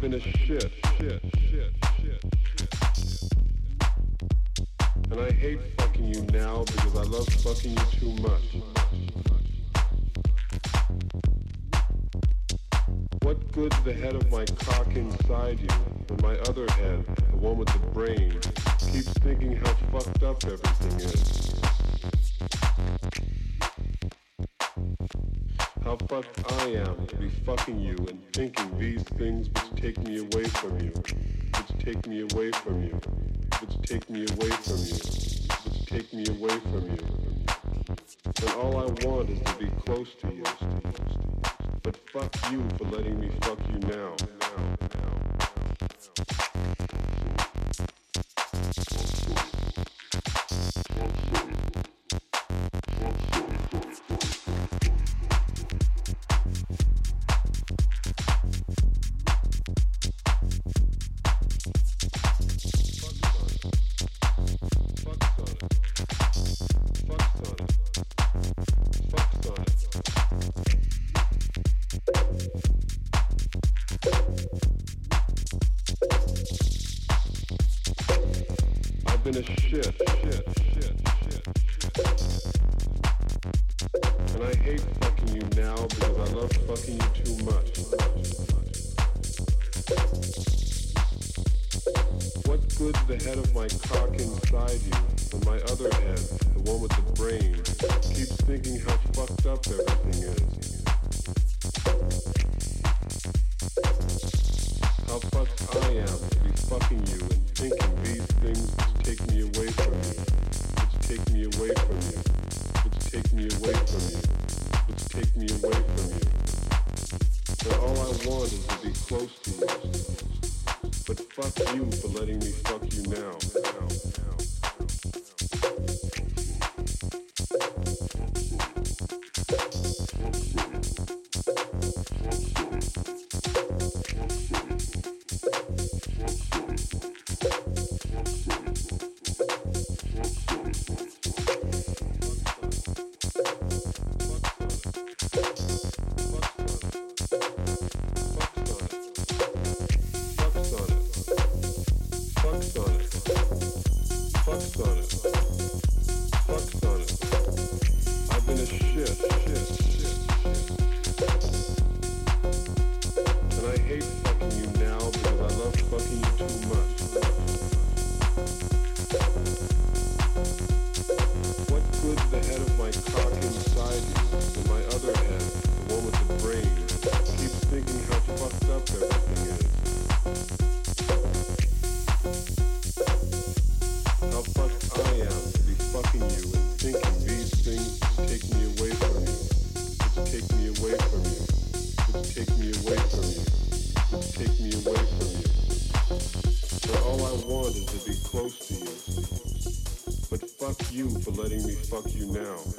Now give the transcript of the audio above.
shit, shit, shit, shit, shit. And I hate fucking you now because I love fucking you too much. What good's the head of my cock inside you when my other head, the one with the brain, keeps thinking how fucked up everything is? Fucked I am to be fucking you and thinking these things which take me away from you, which take me away from you, which take me away from you, which take me away from you. When all I want is to be close to you. But fuck you for letting me fuck you now. Fuck hate fucking you now because I love fucking you too much. What good's the head of my cock inside you when my other head, the one with the brain, keeps thinking how fucked up everything is? How fucked I am to be fucking you fuck you now.